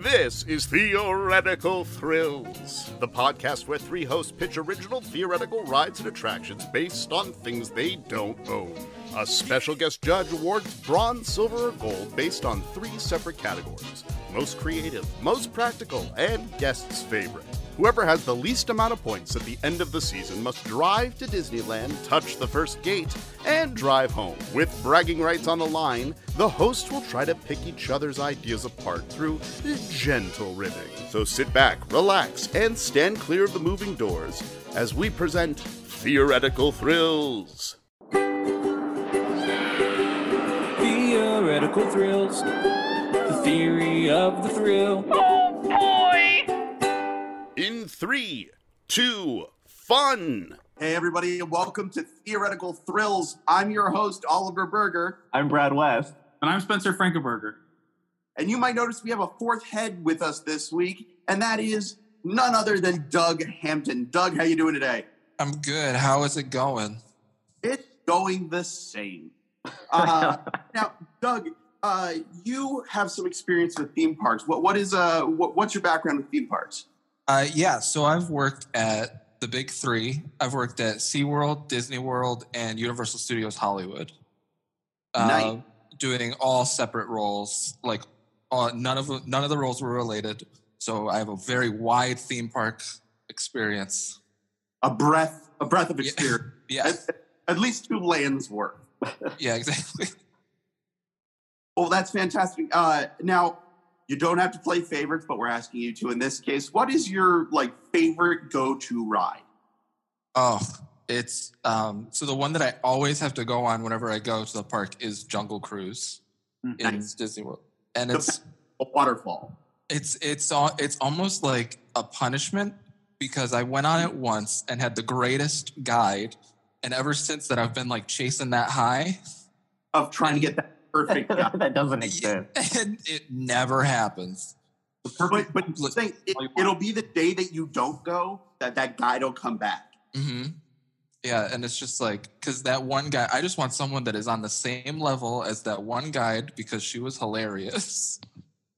This is Theoretical Thrills, the podcast where three hosts pitch original theoretical rides and attractions based on things they don't own. A special guest judge awards bronze, silver, or gold based on three separate categories most creative, most practical, and guest's favorite. Whoever has the least amount of points at the end of the season must drive to Disneyland, touch the first gate, and drive home. With bragging rights on the line, the hosts will try to pick each other's ideas apart through gentle ribbing. So sit back, relax, and stand clear of the moving doors as we present Theoretical Thrills. Theoretical thrills. The theory of the thrill. In three, two, fun! Hey, everybody, and welcome to Theoretical Thrills. I'm your host, Oliver Berger, I'm Brad West. And I'm Spencer Frankenberger. and you might notice we have a fourth head with us this week, and that is none other than Doug Hampton. Doug, how you doing today? I'm good. How is it going? It's going the same. Uh, now, Doug, uh, you have some experience with theme parks. What, what is uh, what, what's your background with theme parks? Uh, yeah, so I've worked at the big three. I've worked at SeaWorld, Disney World, and Universal Studios Hollywood. Uh, Nice. Doing all separate roles. Like uh, none of none of the roles were related. So I have a very wide theme park experience. A breath, a breath of experience. Yeah, at, at least two lands worth. yeah, exactly. Well, that's fantastic. Uh, now, you don't have to play favorites, but we're asking you to in this case. What is your like favorite go-to ride? Oh, it's um, so the one that I always have to go on whenever I go to the park is Jungle Cruise in Nice. Disney World, and it's A waterfall. It's it's it's almost like a punishment because I went on it once and had the greatest guide, and ever since that I've been like chasing that high, Of trying to get that perfect guy. that doesn't exist. and it never happens. but but the thing, it, it'll be the day that you don't go that that guide will come back. Mm-hmm. Yeah, and it's just like because that one guy, I just want someone that is on the same level as that one guide because she was hilarious.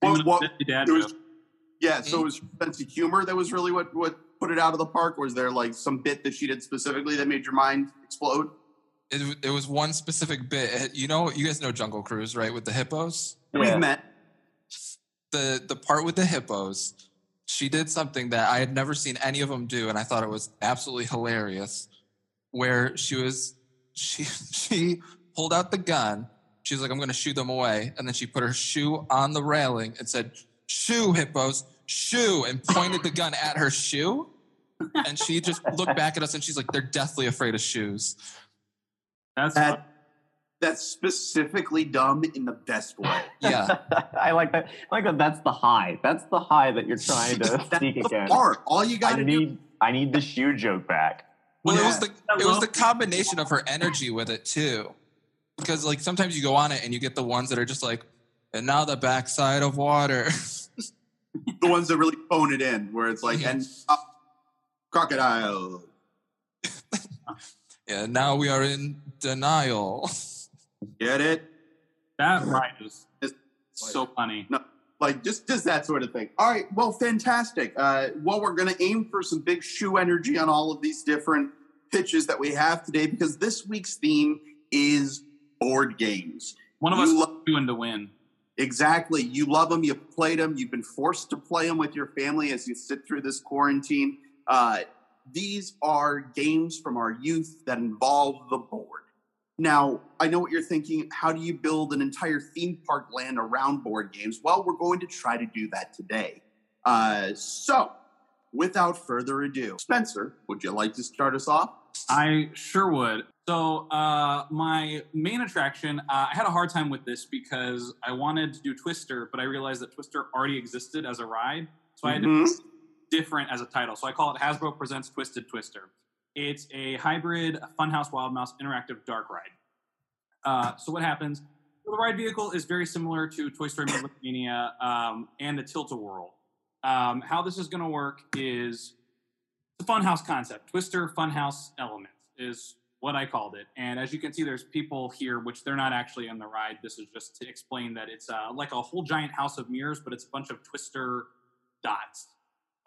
What, what, Your dad it was, yeah, so it was sense of humor that was really what what put it out of the park. Or was there like some bit that she did specifically that made your mind explode? It, it was one specific bit. You know, you guys know Jungle Cruise, right? With the hippos. Yeah. We've met. the the part with the hippos she did something that i had never seen any of them do and i thought it was absolutely hilarious where she was she she pulled out the gun she was like i'm going to shoo them away and then she put her shoe on the railing and said shoo hippos shoo and pointed the gun at her shoe and she just looked back at us and she's like they're deathly afraid of shoes That's That that's specifically dumb in the best way. yeah I like that. I like that. That's the high. That's the high that you're trying to seek again. part. All you got I to do. need. I need the shoe joke back. Well, it was the it was the combination of her energy with it too, because like sometimes you go on it and you get the ones that are just like, and now the backside of water. the ones that really phone it in, where it's like, and uh, crocodile. Yeah, now we are in denial. Get it? that right is It's so funny. like just just that sort of thing. All right, well, fantastic. Uh, well, we're going to aim for some big shoe energy on all of these different pitches that we have today because this week's theme is board games. One of You us lo- is doing to win. Exactly. You love them. You've played them. You've been forced to play them with your family as you sit through this quarantine. Uh, these are games from our youth that involve the board. Now, I know what you're thinking. How do you build an entire theme park land around board games? Well, we're going to try to do that today. Uh, so, without further ado, Spencer, would you like to start us off? I sure would. So, uh, my main attraction, uh, I had a hard time with this because I wanted to do Twister, but I realized that Twister already existed as a ride. So, I had to Mhm. Different as a title. So I call it Hasbro Presents Twisted Twister. It's a hybrid Funhouse Wild Mouse interactive dark ride. Uh, so what happens? The ride vehicle is very similar to Toy Story Mania um, and the Tilt-A-Whirl. Um, how this is going to work is the Funhouse concept. Twister Funhouse element is what I called it. And as you can see, there's people here, which they're not actually on the ride. This is just to explain that it's uh, like a whole giant house of mirrors, but it's a bunch of twister dots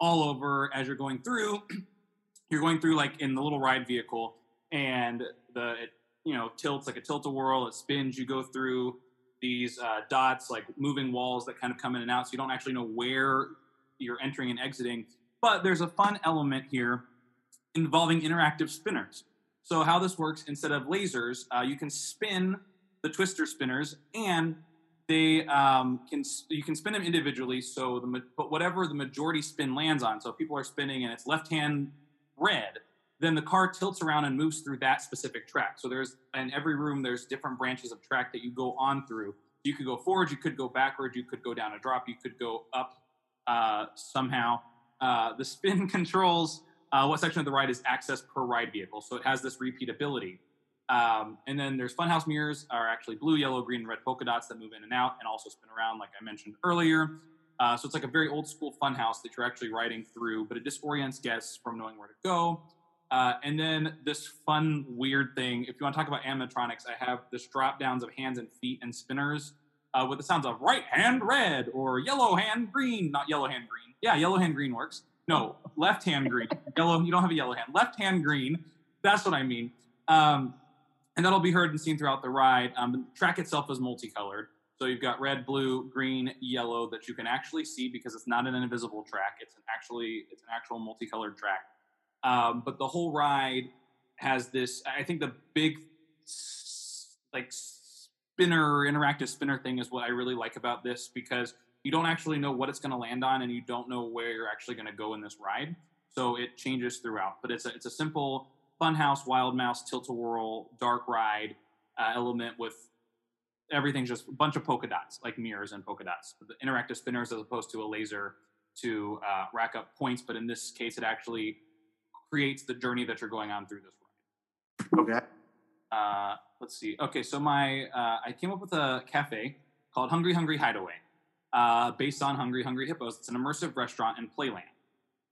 all over as you're going through. you're going through like in the little ride vehicle, and the it, you know tilts like a tilt a whirl. It spins. You go through these uh, dots, like moving walls that kind of come in and out, so you don't actually know where you're entering and exiting. But there's a fun element here involving interactive spinners. So how this works, instead of lasers, uh, you can spin the twister spinners, and they um, can you can spin them individually. So the but whatever the majority spin lands on. So if people are spinning and it's left hand red, then the car tilts around and moves through that specific track. So there's in every room there's different branches of track that you go on through. You could go forward, you could go backward, you could go down a drop, you could go up uh, somehow. Uh, the spin controls uh, what section of the ride is accessed per ride vehicle. So it has this repeatability. Um, and then there's funhouse mirrors are actually blue, yellow, green, and red polka dots that move in and out and also spin around, like I mentioned earlier. Uh, so it's like a very old school funhouse that you're actually riding through, but it disorients guests from knowing where to go. Uh, and then this fun, weird thing. If you want to talk about animatronics, I have this drop downs of hands and feet and spinners uh, with the sounds of right hand red or yellow hand green. Not yellow hand green. Yeah, yellow hand green works. No, left hand green. yellow. You don't have a yellow hand. Left hand green. That's what I mean. Um, and that'll be heard and seen throughout the ride. Um, the track itself is multicolored. So you've got red, blue, green, yellow that you can actually see because it's not an invisible track. It's an actually it's an actual multicolored track. Um, but the whole ride has this. I think the big like spinner interactive spinner thing is what I really like about this because you don't actually know what it's going to land on and you don't know where you're actually going to go in this ride. So it changes throughout. But it's a, it's a simple Funhouse, Wild Mouse, Tilt a Whirl, Dark Ride uh, element with everything's just a bunch of polka dots, like mirrors and polka dots. The interactive spinners as opposed to a laser to uh, rack up points, but in this case, it actually creates the journey that you're going on through this ride. Okay. Uh, let's see. Okay, so my uh, I came up with a cafe called Hungry Hungry Hideaway, uh, based on Hungry Hungry Hippos. It's an immersive restaurant and playland.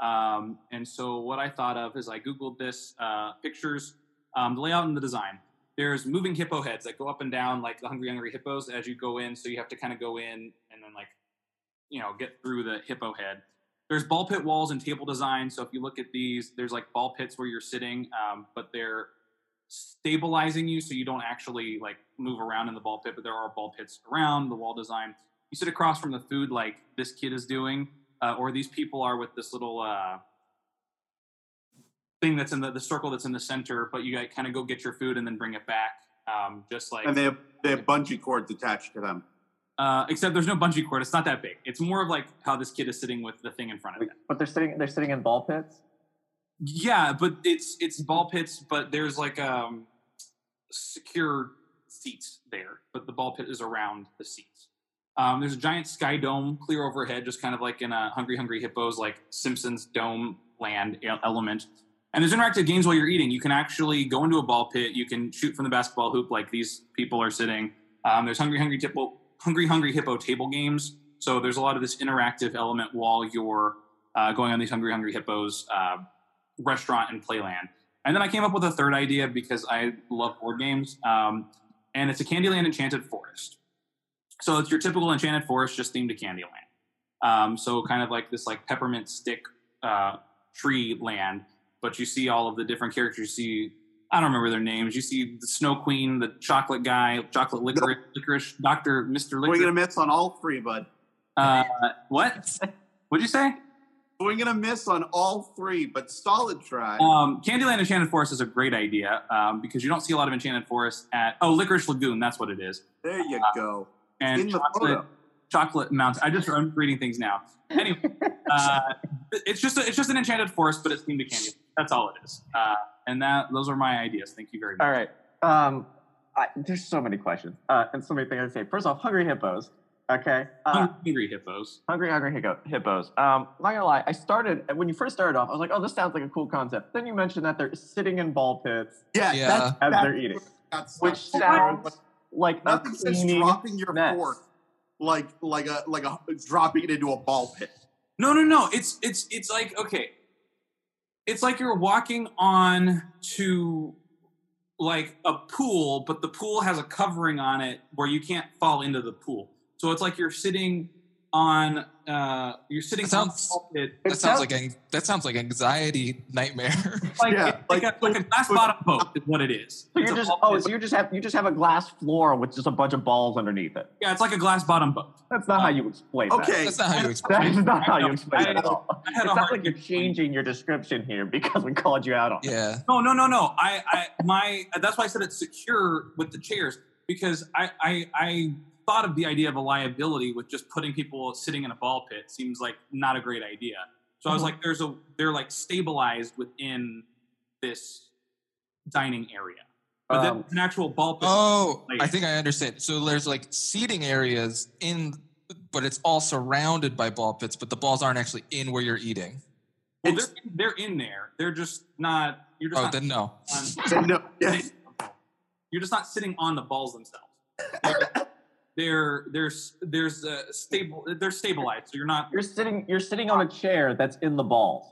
Um, and so what I thought of is I googled this uh, pictures, um, the layout and the design. There's moving hippo heads that go up and down like the Hungry Hungry Hippos as you go in. So you have to kind of go in and then like you know get through the hippo head. There's ball pit walls and table design. So if you look at these, there's like ball pits where you're sitting, um, but they're stabilizing you so you don't actually like move around in the ball pit. But there are ball pits around the wall design. You sit across from the food like this kid is doing uh, or these people are with this little uh, thing that's in the, the circle that's in the center, but you kind of go get your food and then bring it back, um, just like. And they have they have bungee cords attached to them. Uh, except there's no bungee cord. It's not that big. It's more of like how this kid is sitting with the thing in front of him. But they're sitting they're sitting in ball pits. Yeah, but it's it's ball pits, but there's like um secure seats there, but the ball pit is around the seats. Um, there's a giant sky dome clear overhead, just kind of like in a Hungry Hungry Hippos, like Simpsons dome land element. And there's interactive games while you're eating. You can actually go into a ball pit. You can shoot from the basketball hoop like these people are sitting. Um, there's Hungry Hungry Hippo, Hungry Hungry Hippo table games. So there's a lot of this interactive element while you're uh, going on these Hungry Hungry Hippos uh, restaurant and playland. And then I came up with a third idea because I love board games. Um, and it's a Candyland Enchanted Forest. So it's your typical Enchanted Forest, just themed to Candyland. Um, so kind of like this like peppermint stick uh, tree land, but you see all of the different characters. You see, I don't remember their names. You see the Snow Queen, the chocolate guy, chocolate licorice, licorice Doctor Mister Licorice. We're gonna miss on all three, bud. Uh, what? What'd you say? We're gonna miss on all three, but solid try. Um, Candyland Enchanted Forest is a great idea um, because you don't see a lot of Enchanted Forest at oh Licorice Lagoon. That's what it is. there you go. And In the chocolate, photo. chocolate mountain. I just I'm reading things now. Anyway, uh, it's just a, it's just an enchanted forest, but it's themed to candy. That's all it is. Uh, and that those are my ideas. Thank you very much. All right. Um, I, there's so many questions uh, and so many things to say. First off, hungry hippos. Okay. Uh, Hungry hippos. hungry, hungry hippo, hippos. Um, not gonna lie, I started when you first started off. I was like, "Oh, this sounds like a cool concept." Then you mentioned that they're sitting in ball pits Yeah, Yeah. that's, as that's they're eating, that's which sounds like a nothing says dropping your mess. fork like like a like a dropping it into a ball pit. No, no, no. It's it's it's like okay. It's like you're walking on to like a pool, but the pool has a covering on it where you can't fall into the pool. So it's like you're sitting on uh you're sitting That on sounds- the That sounds sounds- like ang- that sounds like anxiety nightmare. like, Yeah, it's like, like- a, like a glass bottom boat is what it is. You're a just ball oh, so you just have you just have a glass floor with just a bunch of balls underneath it. yeah, it's like a glass bottom boat. That's not how you explain that. Okay. That's not how you explain. is it. not how you know. explain it at all. I had It sounds like you're changing your description here because we called you out on it. Yeah. No, no, no, no. I, I, my, that's why I said it's secure with the chairs because I, I, I thought of the idea of a liability with just putting people sitting in a ball pit seems like not a great idea. So I was Mhm. like, there's a, they're like stabilized within this dining area, but Um, it's an actual ball pit. Oh, I think I understand. So there's like seating areas in, but it's all surrounded by ball pits, but the balls aren't actually in where you're eating. well, they're, they're in there. They're just not. You're just Oh, not then no. on, No, yeah. you're just not sitting on the balls themselves. They're there's there's uh, stable. They're stabilized, so you're not You're sitting you're sitting on a chair that's in the balls.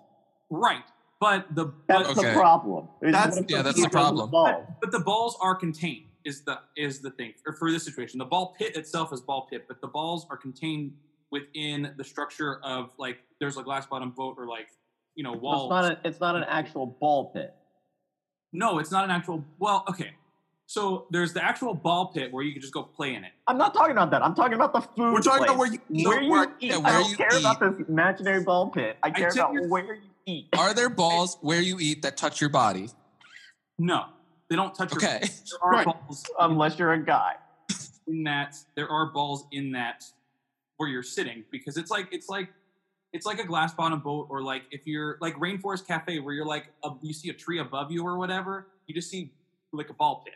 right. But the That's but, the Okay. problem. Is That's- yeah, that's the problem. balls? but the balls are contained. Is the is the thing for, for this situation? The ball pit itself is ball pit, but the balls are contained within the structure of like there's a glass bottom boat or like you know Well, walls. It's not a, it's not an actual ball pit. no, it's not an actual. Well, okay. So there's the actual ball pit where you can just go play in it. I'm not talking about that. I'm talking about the food. We're talking about where you eat. where you where- eat. Yeah, I don't you care about this imaginary ball pit. I care take about your- where you eat. Are there balls where you eat that touch your body? No, they don't touch. Okay. Your, there are Right. balls Unless you're a guy. in that. There are balls in that where you're sitting because it's like it's like it's like a glass bottom boat or like if you're like rainforest cafe where you're like a, you see a tree above you or whatever you just see like a ball pit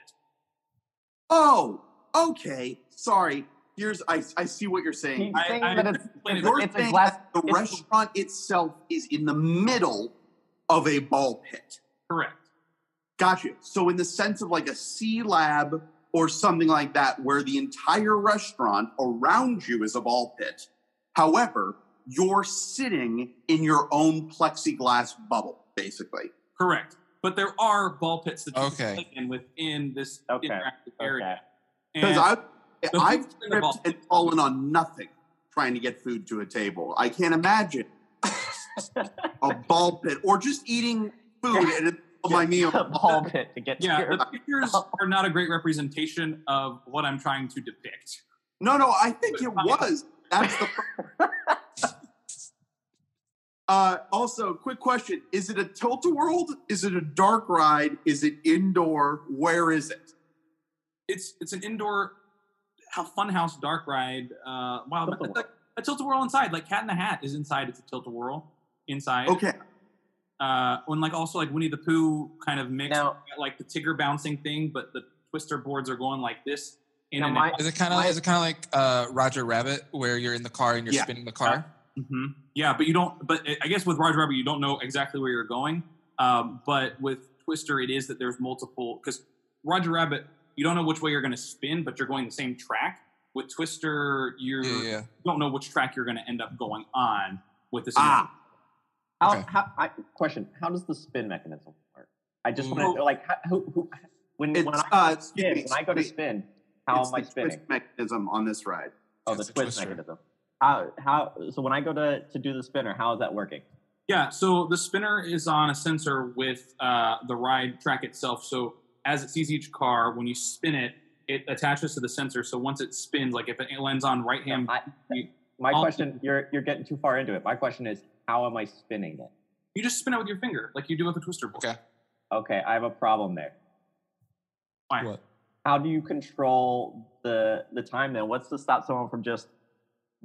Oh, okay. Sorry. Here's I, I see what you're saying. He's I- saying I- that it's, it's, You're it's a saying glass. that the it's- restaurant itself is in the middle of a ball pit. correct Gotcha. So in the sense of like a C lab or something like that, where the entire restaurant around you is a ball pit. However, you're sitting in your own plexiglass bubble, basically. correct but there are ball pits that you Okay. can play in within this Okay. interactive area Because And- I the I've food's ball tripped and fallen on nothing trying to get food to a table. I can't imagine a ball pit or just eating food and it's my meal. a ball pit to get yeah to your the pictures are not a great representation of what i'm trying to depict No, no, I think it was. That's the. Uh, also, quick question: Is it a tilt a whirl? Is it a dark ride? Is it indoor? Where is it? it's it's an indoor funhouse dark ride. Uh, wow, Tilt-a-whirl. it's like a tilt a whirl inside, like Cat in the Hat is inside. It's a tilt a whirl inside. Okay, Uh, when like also like Winnie the Pooh kind of mixed Now- like the Tigger bouncing thing, but the twister boards are going like this in Now, and my- Is it kind of is it kind of like uh, Roger Rabbit, where you're in the car and you're Yeah. spinning the car? Hmm Yeah, but you don't. But I guess with Roger Rabbit, you don't know exactly where you're going. Um, but with Twister, it is that there's multiple because Roger Rabbit, you don't know which way you're going to spin, but you're going the same track. With Twister, you're Yeah, yeah. you don't know which track you're going to end up going on with this. Ah. How, Okay. how, I, question: How does the spin mechanism work? I just want Well- to like how, who, who when it's when I uh, spin me, when I go to spin, how It's am I spinning? twist mechanism on this ride. Oh, the twist twister. mechanism. How how so when I go to to do the spinner, how is that working? Yeah, so the spinner is on a sensor with uh, the ride track itself. So as it sees each car, when you spin it, it attaches to the sensor. So once it spins, like if it lands on right hand, I, you- my I'll- question, you're you're getting too far into it. My question is, how am I spinning it? you just spin it with your finger, like you do with a twister board. Okay. Okay, I have a problem there. Fine. What? How do you control the the time then? What's to stop someone from just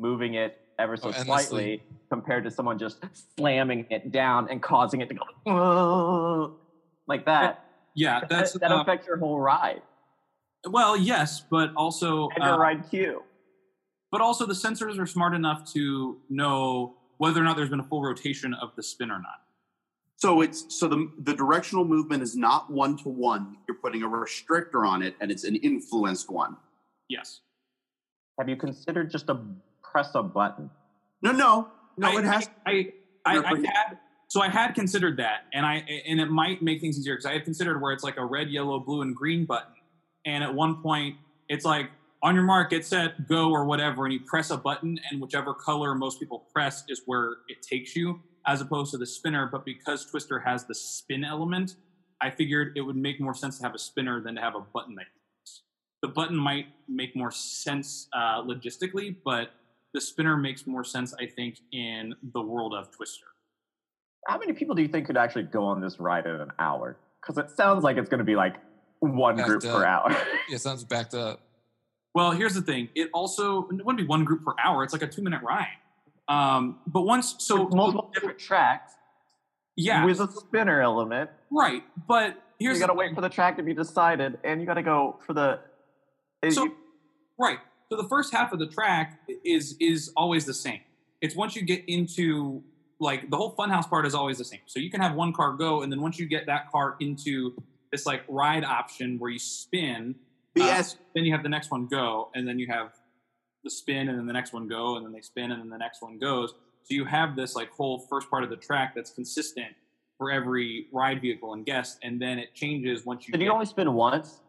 moving it ever so Oh, endlessly. slightly compared to someone just slamming it down and causing it to go like that? Yeah, that's that, that uh, affects your whole ride well, yes, but also, and your uh, ride queue. but also the sensors are smart enough to know whether or not there's been a full rotation of the spin or not. So it's so the the directional movement is not one to one. You're putting a restrictor on it, and it's an influenced one. Yes. Have you considered just a press a button? No, no, no. I, it has. I, I, I, I had So I had considered that, and I and it might make things easier because I had considered where it's like a red, yellow, blue, and green button, and at one point it's like on your mark, get set, go, or whatever, and you press a button, and whichever color most people press is where it takes you, as opposed to the spinner. But because Twister has the spin element, I figured it would make more sense to have a spinner than to have a button that. The button might make more sense uh, logistically, but the spinner makes more sense, I think, in the world of Twister. How many people do you think could actually go on this ride in an hour? Because it sounds like it's going to be like one Backed group per hour. Yeah, sounds backed up. Well, here's the thing. It also it wouldn't be one group per hour. It's like a two minute ride. Um, but once, so With multiple different tracks yeah, with a spinner element. right. But here's you got to wait thing. for the track to be decided, and you got to go for the. So, you- right. So the first half of the track is is always the same. It's once you get into like the whole funhouse part is always the same. So you can have one car go, and then once you get that car into this like ride option where you spin, BS. Uh, then you have the next one go, and then you have the spin, and then the next one go, and then they spin, and then the next one goes. So you have this like whole first part of the track that's consistent for every ride vehicle and guest, and then it changes once you. did you only spin once?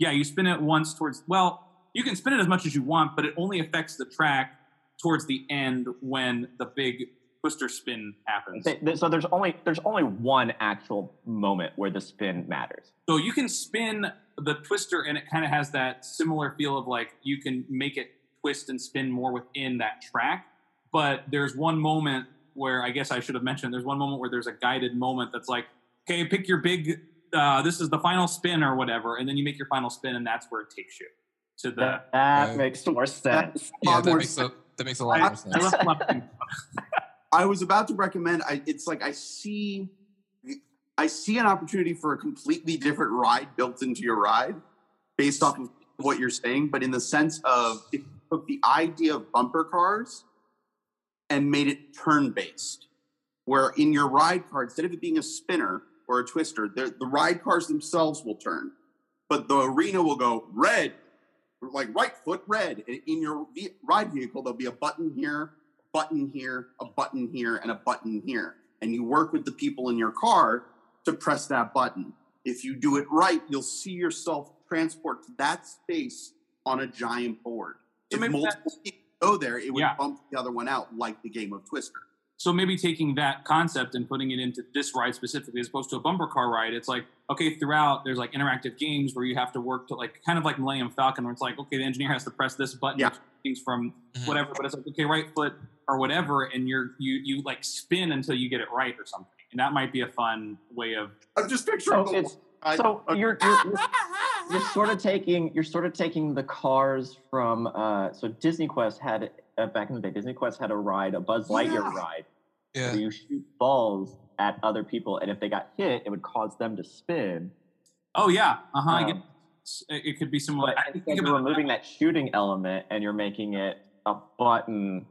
yeah, you spin it once towards. Well, you can spin it as much as you want, but it only affects the track towards the end when the big twister spin happens. So there's only there's only one actual moment where the spin matters. So you can spin the twister, and it kind of has that similar feel of like you can make it twist and spin more within that track. But there's one moment where I guess I should have mentioned. There's one moment where there's a guided moment that's like, okay, pick your big. Uh, this is the final spin or whatever, and then you make your final spin, and that's where it takes you to the. That, that Right. makes more sense. Yeah, that more makes a that makes a lot I, more sense. left a lot of things. I was about to recommend. I, it's like I see, I see an opportunity for a completely different ride built into your ride, based off of what you're saying. But in the sense of if you took the idea of bumper cars and made it turn based, where in your ride car instead of it being a spinner or a twister, the the ride cars themselves will turn, but the arena will go red, like right foot red. And in your ride vehicle, there'll be a button here, a button here, a button here, and a button here. And you work with the people in your car to press that button. If you do it right, you'll see yourself transport to that space on a giant board. So if multiple people go there, it would Yeah. bump the other one out, like the game of Twister. So maybe taking that concept and putting it into this ride specifically, as opposed to a bumper car ride, it's like okay, throughout there's like interactive games where you have to work to like kind of like Millennium Falcon, where it's like okay, the engineer has to press this button, Yeah. things from Mhm. whatever, but it's like okay, right foot or whatever, and you're you you like spin until you get it right or something, and that might be a fun way of I'm just picturing. So the- it's I- so you're, you're you're you're sort of taking you're sort of taking the cars from uh so Disney Quest had uh, back in the day Disney Quest had a ride a Buzz Lightyear Yeah. ride Yeah. where you shoot balls at other people and if they got hit it would cause them to spin oh yeah, uh huh, I get Um, it it could be similar. but I think you're about removing that shooting element and you're making it a button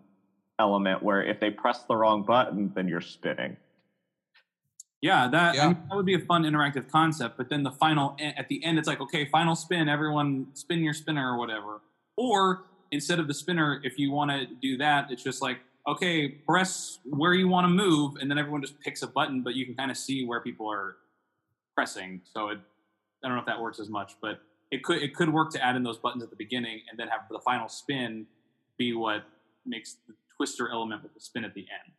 element where if they press the wrong button then you're spinning Yeah, that I mean, that would be a fun interactive concept. But then the final at the end, it's like okay, final spin, everyone spin your spinner or whatever. Or instead of the spinner, if you want to do that, it's just like okay, press where you want to move, and then everyone just picks a button, but you can kind of see where people are pressing. So it, I don't know if that works as much, but it could it could work to add in those buttons at the beginning and then have the final spin be what makes the twister element with the spin at the end.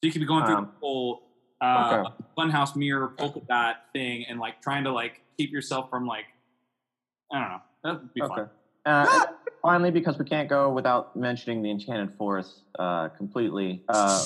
So you could be going through Um, the whole uh, okay. funhouse mirror polka dot thing and like trying to like keep yourself from like I don't know. That'd be Okay. fun. Uh, finally, because we can't go without mentioning the Enchanted Forest uh, completely, uh,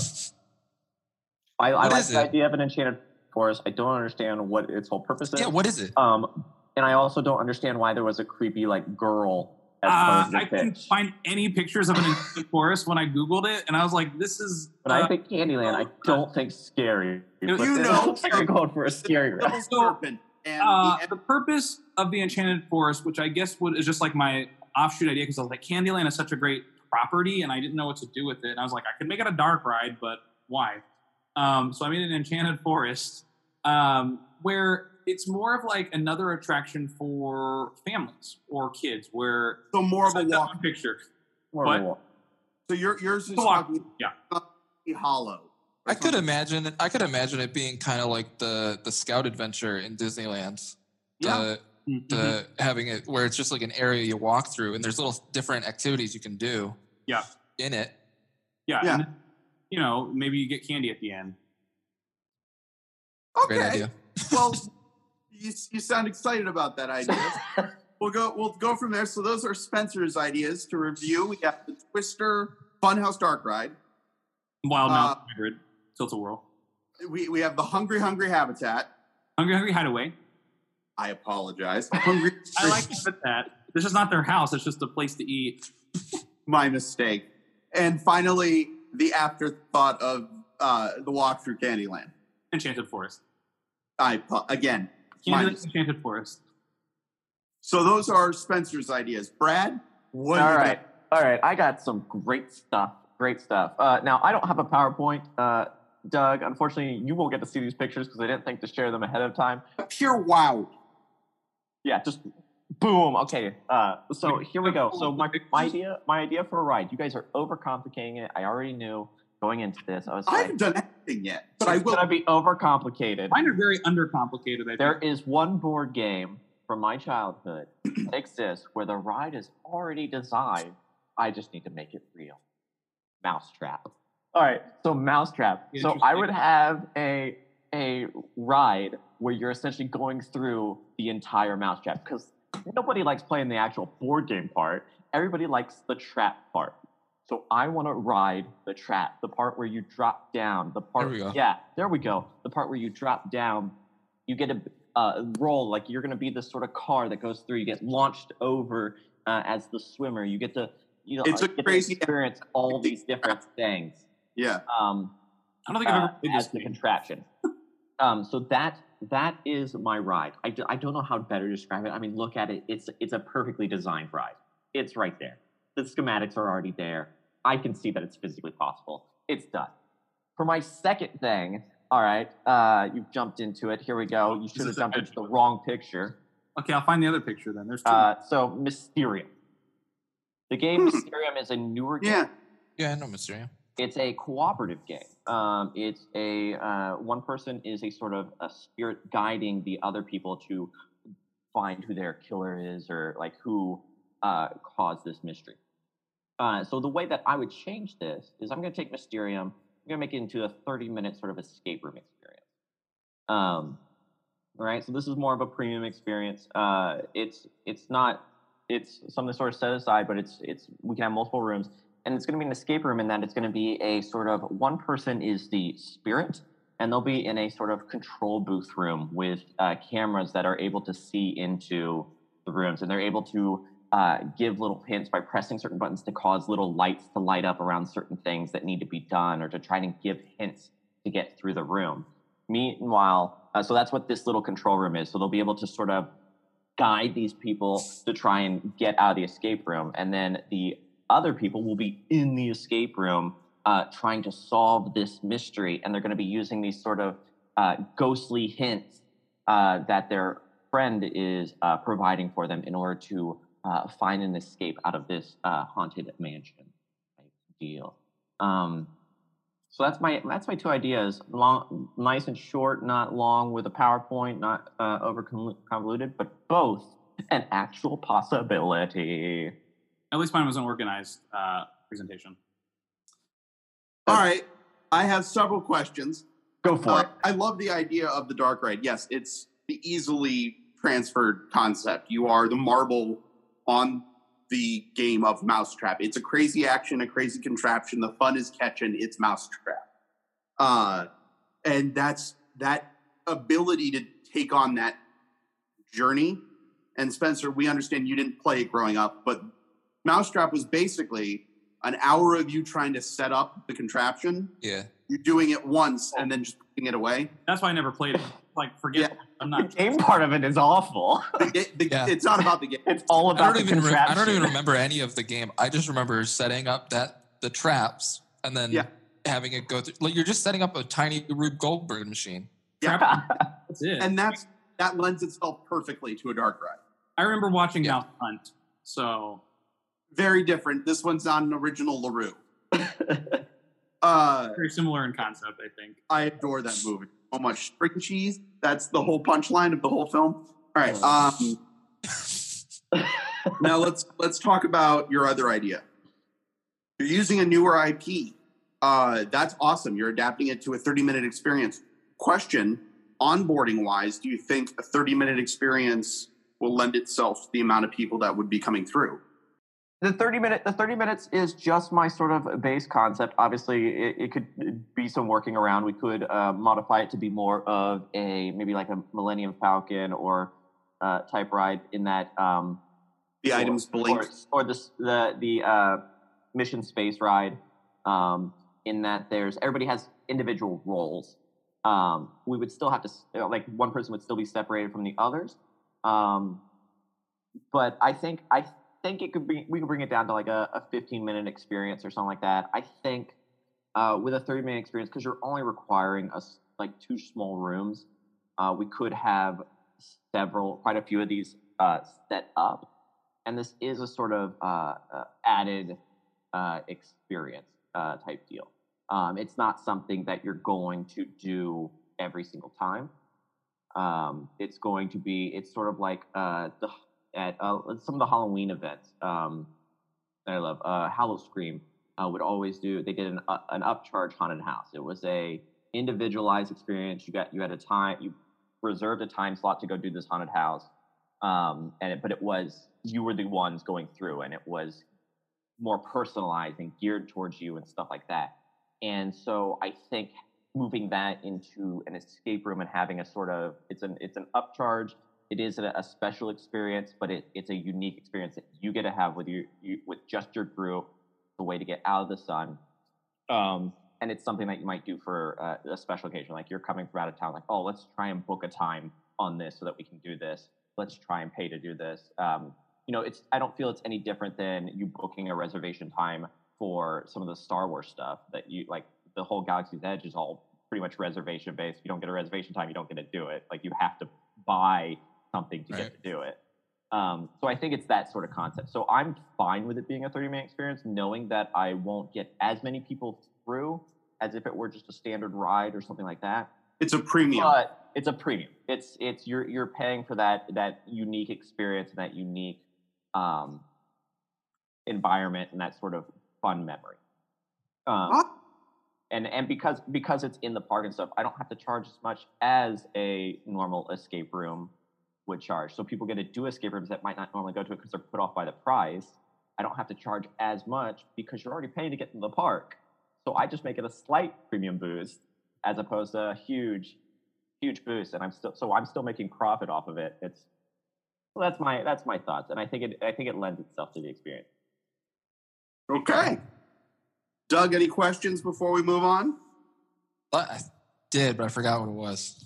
I, I like is the it? idea of an Enchanted Forest. I don't understand what its whole purpose is. Yeah, what is it? Um, and I also don't understand why there was a creepy like girl as Uh, I couldn't find any pictures of an enchanted forest when I googled it, and I was like, "This is." But uh, I think Candyland. I don't think scary. You know- it like you're going for a scary ride. Double and uh, the the purpose of the enchanted forest, which I guess would, is just like my offshoot idea, because I was like, Candyland is such a great property, and I didn't know what to do with it. And I was like, I could make it a dark ride, but why? Um, so I made an enchanted forest um, where it's more of like another attraction for families or kids, where so more of a walk. picture. More of a walk. So your yours is Walk, talking yeah. hollow. I could imagine. I could imagine it being kind of like the the Scout Adventure in Disneyland. Yeah. The, Mhm. the having it where it's just like an area you walk through, and there's little different activities you can do. Yeah. In it. yeah, Yeah. and, you know, maybe you get candy at the end. Okay. Great idea. well, you, you sound excited about that idea. we'll go. We'll go from there. So those are Spencer's ideas to review. We got the Twister Funhouse Dark Ride. Wild Uh, Mouse Hybrid, Tilt a Whirl. We we have the Hungry Hungry Habitat. Hungry Hungry Hideaway. I apologize. Hungry. I like to put that. This is not their house. It's just a place to eat. my mistake. And finally, the afterthought of uh, the walk through Candyland. Enchanted Forest. I po- again. my Candyland mistake. Enchanted Forest. So those are Spencer's ideas. Brad, what? All do you right, all right. I got some great stuff. Great stuff. Uh, now I don't have a PowerPoint, uh, Doug. Unfortunately, you won't get to see these pictures because I didn't think to share them ahead of time. got? Pure wow. Yeah, just boom. Okay. Uh, so here we go. So my, my idea, my idea for a ride. You guys are overcomplicating it. I already knew going into this. I was I like, haven't done anything yet, but I it's will. gonna be overcomplicated. Mine are very undercomplicated. I think. There is one board game from my childhood that exists where the ride is already designed. I just need to make it real. Mousetrap. All right, so Mousetrap. So I would have a a ride where you're essentially going through the entire Mousetrap because nobody likes playing the actual board game part. Everybody likes the trap part. So I want to ride the trap, the part where you drop down, the part. we go. Yeah, there we go. The part where you drop down, you get a uh, roll like you're going to be this sort of car that goes through. You get launched over uh, as the swimmer. You get to you know It's a crazy- experience all these different things. Yeah. Um, I don't think I've uh, ever played as this the contraption. um, so that that is my ride. I—I don't know how to better describe it. I mean, look at it. It's it's a perfectly designed ride. It's right there. The schematics are already there. I can see that it's physically possible. It's done. For my second thing, all right, uh, you've jumped into it. Here we go. You should have jumped into the wrong picture. Okay, I'll find the other picture then. There's two. Uh, so Mysterium. The game Mysterium is a newer game. Yeah. Yeah, I know Mysterio. It's a cooperative game. Um, it's a uh, one person is a sort of a spirit guiding the other people to find who their killer is or like who uh, caused this mystery. Uh, so the way that I would change this is I'm going to take Mysterium, I'm going to make it into a 30 minute sort of escape room experience. Um, all right, so this is more of a premium experience. Uh, it's it's not it's something sort of set aside, but it's it's we can have multiple rooms, and it's going to be an escape room in that it's going to be a sort of one person is the spirit, and they'll be in a sort of control booth room with uh, cameras that are able to see into the rooms, and they're able to uh, give little hints by pressing certain buttons to cause little lights to light up around certain things that need to be done, or to try and give hints to get through the room. Meanwhile, uh, so that's what this little control room is. So they'll be able to sort of guide these people to try and get out of the escape room, and then the other people will be in the escape room uh, trying to solve this mystery, and they're going to be using these sort of uh, ghostly hints uh, that their friend is providing for them in order to uh, find an escape out of this uh, haunted mansion type deal. Um, so that's my that's my two ideas. Long, nice and short, not long with a PowerPoint, not uh, over convoluted, but both an actual possibility. At least mine was an organized uh, presentation. All right. I have several questions. Go for Uh, it. I love the idea of the dark ride. Yes, it's the easily transferred concept. You are the marble on the game of Mousetrap. It's a crazy action, a crazy contraption. The fun is catching its Mousetrap. Uh, and that's that ability to take on that journey. And Spencer, we understand you didn't play it growing up, but Mousetrap was basically an hour of you trying to set up the contraption Yeah. you're doing it once and then just putting it away. That's why I never played it. Like, forget. Yeah. I'm The game part of it is awful. The, ga- the, Yeah. It's not about the game. It's all I about don't the even. Re- I don't even remember any of the game. I just remember setting up that the traps and then Yeah. having it go through. Like you're just setting up a tiny Rube Goldberg machine. Yeah. That's it. And that's that lends itself perfectly to a dark ride. I remember watching Yeah. Mouse Hunt. So Very different. This one's not an original LaRue. Uh, Very similar in concept, I think. I adore that movie so much. String cheese. That's the whole punchline of the whole film. All right. Um, now let's let's talk about your other idea. You're using a newer IP. Uh, that's awesome. You're adapting it to a 30 minute experience. Question: Onboarding wise, do you think a 30 minute experience will lend itself to the amount of people that would be coming through? The 30 minute the 30 minutes is just my sort of base concept. Obviously it, it could be some working around. We could uh, modify it to be more of a maybe like a millennium falcon or uh, type ride in that um, The or- items blink. or, or the the the uh, mission space ride um, in that there's everybody has individual roles. Um, we would still have to you know, like one person would still be separated from the others. Um, but I think I think it could be we could bring it down to like a, a 15 minute experience or something like that. I think uh, with a 30 minute experience because you're only requiring us like two small rooms, uh, we could have several, quite a few of these uh, set up, and this is a sort of uh, uh, added uh, experience type deal. Um, it's not something that you're going to do every single time. Um, it's going to be it's sort of like uh, the at uh, some of the Halloween events um, that I love. Uh, Howl-O-Scream uh, would always do. They did an uh, an upcharge haunted house. It was a individualized experience. You got you had a time you reserved a time slot to go do this haunted house, um, and it, but it was you were the ones going through, and it was more personalized and geared towards you and stuff like that. And so I think moving that into an escape room and having a sort of it's an it's an upcharge. It is a, special experience, but it, it's a unique experience that you get to have with you, you with just your group. The way to get out of the sun, um, and it's something that you might do for uh, a special occasion, like you're coming from out of town. Like, oh, let's try and book a time on this so that we can do this. Let's try and pay to do this. Um, you know, it's I don't feel it's any different than you booking a reservation time for some of the Star Wars stuff that you like. The whole Galaxy's Edge is all pretty much reservation based. You don't get a reservation time, you don't get to do it. Like you have to buy something to Right. get to do it. Um, so I think it's that sort of concept. So I'm fine with it being a 30 minute experience, knowing that I won't get as many people through as if it were just a standard ride or something like that. It's a premium. But it's a premium. It's it's you're you're paying for that that unique experience and that unique um, environment and that sort of fun memory. Um, and and because because it's in the park and stuff, I don't have to charge as much as a normal escape room would charge. So people get to do escape rooms that might not normally go to it because they're put off by the price. I don't have to charge as much because you're already paying to get into the park. So I just make it a slight premium boost as opposed to a huge, huge boost, and I'm still so I'm still making profit off of it. It's so that's my that's my thoughts, and I think it I think it lends itself to the experience. Okay. Doug, any questions before we move on? I did, but I forgot what it was.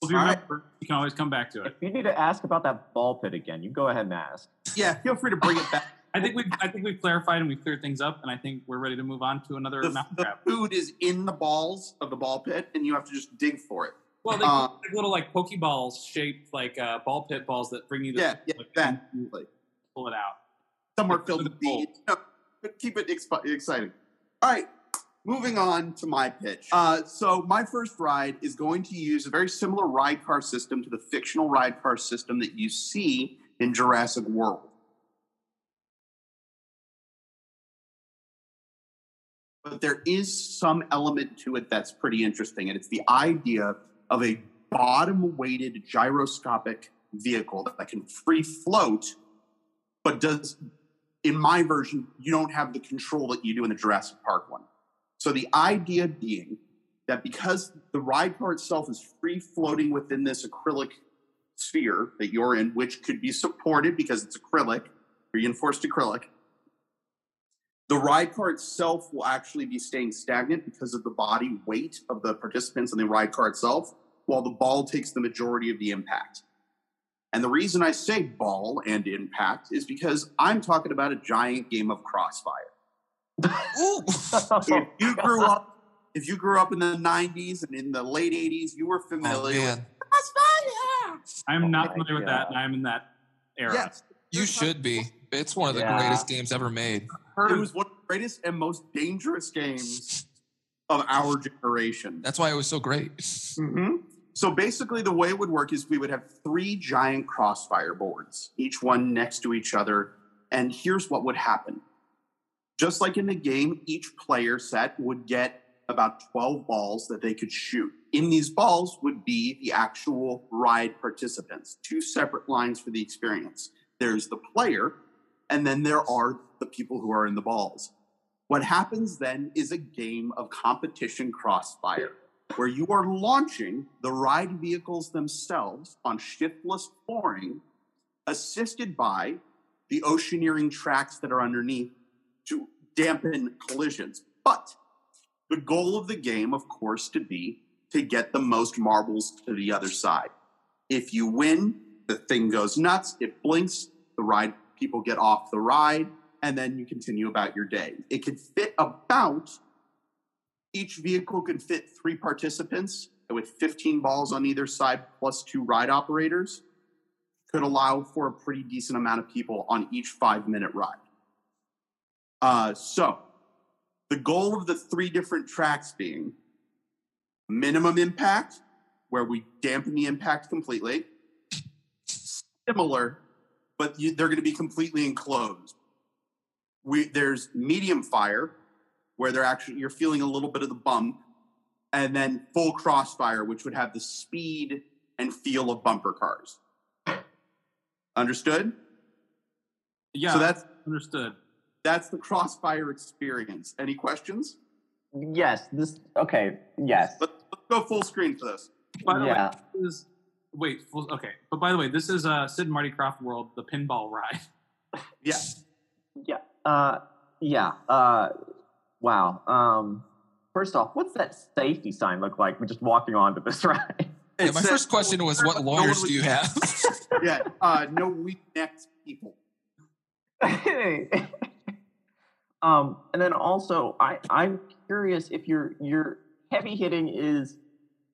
Well, if you All right. remember, you can always come back to it. If it. you need to ask about that ball pit again, you go ahead and ask. Yeah, feel free to bring it back. I think we've I think we've clarified and we've cleared things up, and I think we're ready to move on to another The, mountain the crab. food is in the balls of the ball pit, and you have to just dig for it. Well, they Uh, like little like pokeballs shaped like uh, ball pit balls that bring you the Yeah, yeah, like, that. you pull it out. Some are filled with with the bowl. No, but keep it expi- exciting. All right, moving on to my pitch. Uh, so my first ride is going to use a very similar ride car system to the fictional ride car system that you see in Jurassic World. But there is some element to it that's pretty interesting, and it's the idea of a bottom-weighted gyroscopic vehicle that can free float, but does in my version, you don't have the control that you do in the Jurassic Park one. So the idea being that because the ride car itself is free floating within this acrylic sphere that you're in, which could be supported because it's acrylic, reinforced acrylic, the ride car itself will actually be staying stagnant because of the body weight of the participants in the ride car itself, while the ball takes the majority of the impact. And the reason I say ball and impact is because I'm talking about a giant game of crossfire. Ooh. If you grew up, if you grew up in the 90s and in the late 80s, you were Oh, familiar with man. crossfire. I'm Oh not my familiar with that, and I'm in that era. Yes, You should be. It's one of the Yeah. greatest games ever made. it was one of the greatest and most dangerous games of our generation. That's why it was so great. hmm So basically, the way it would work is we would have three giant crossfire boards, each one next to each other. And here's what would happen. Just like in the game, each player set would get about 12 balls that they could shoot. In these balls would be the actual ride participants, two separate lines for the experience. There's the player, and then there are the people who are in the balls. What happens then is a game of competition crossfire where you are launching the ride vehicles themselves on shiftless flooring, assisted by the oceaneering tracks that are underneath to dampen collisions. But the goal of the game, of course, to be to get the most marbles to the other side. If you win, the thing goes nuts, it blinks, the ride people get off the ride, and then you continue about your day. It could fit about each vehicle could fit three participants with 15 balls on either side plus two ride operators could allow for a pretty decent amount of people on each five minute ride uh, so the goal of the three different tracks being minimum impact where we dampen the impact completely similar but you, they're going to be completely enclosed we, there's medium fire where they're actually you're feeling a little bit of the bump, and then full crossfire, which would have the speed and feel of bumper cars. Understood? Yeah, So that's understood. That's the crossfire experience. Any questions? Yes. This. Okay. Yes. Let's, let's go full screen for this. By the Yeah. way, this is wait. full- Okay, but by the way, this is uh, Sid and Marty Krofft World, the pinball ride. Yeah. Yeah. Uh. Yeah. Uh. Wow. Um. First off, what's that safety sign look like? We're just walking onto this ride. Yeah, my says- first question was, what No lawyers would- do you have? Yeah. Uh, no weak necked people. Um. And then also, I I'm curious if your your heavy hitting is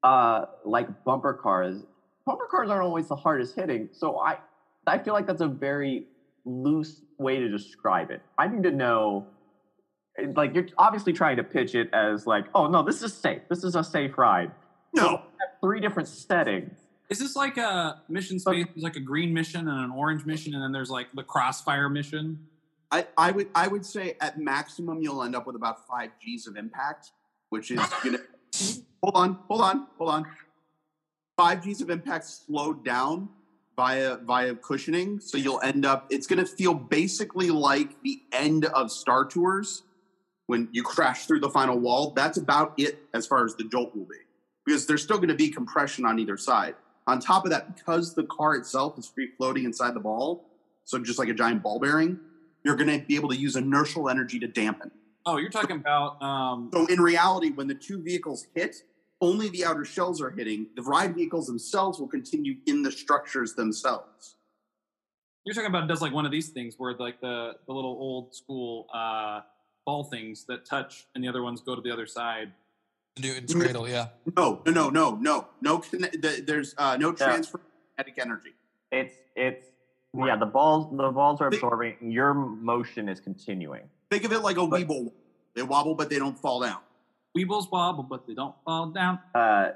uh like bumper cars. Bumper cars aren't always the hardest hitting, so I I feel like that's a very loose way to describe it. I need to know. Like you're obviously trying to pitch it as like, oh no, this is safe. This is a safe ride. No. Three different settings. Is this like a mission space? There's like a green mission and an orange mission, and then there's like the crossfire mission. I, I would I would say at maximum you'll end up with about five G's of impact, which is gonna hold on, hold on, hold on. Five G's of impact slowed down via via cushioning, so you'll end up it's gonna feel basically like the end of Star Tours when you crash through the final wall. That's about it as far as the jolt will be. Because there's still gonna be compression on either side. On top of that, because the car itself is free floating inside the ball, so just like a giant ball bearing, you're going to be able to use inertial energy to dampen. Oh, you're talking about um, So in reality, when the two vehicles hit, only the outer shells are hitting. The ride vehicles themselves will continue in the structures themselves. you're talking about it does like one of these things where like the the little old school uh, ball things that touch, and the other ones go to the other side. Newton's cradle, yeah. No, no, no, no, no, no. There's uh, no transfer of kinetic energy. It's it's yeah. The balls the balls are Think- absorbing. Your motion is continuing. Think of it like a But- Weeble. They wobble, but they don't fall down. Weebles wobble, but they don't fall down. Uh,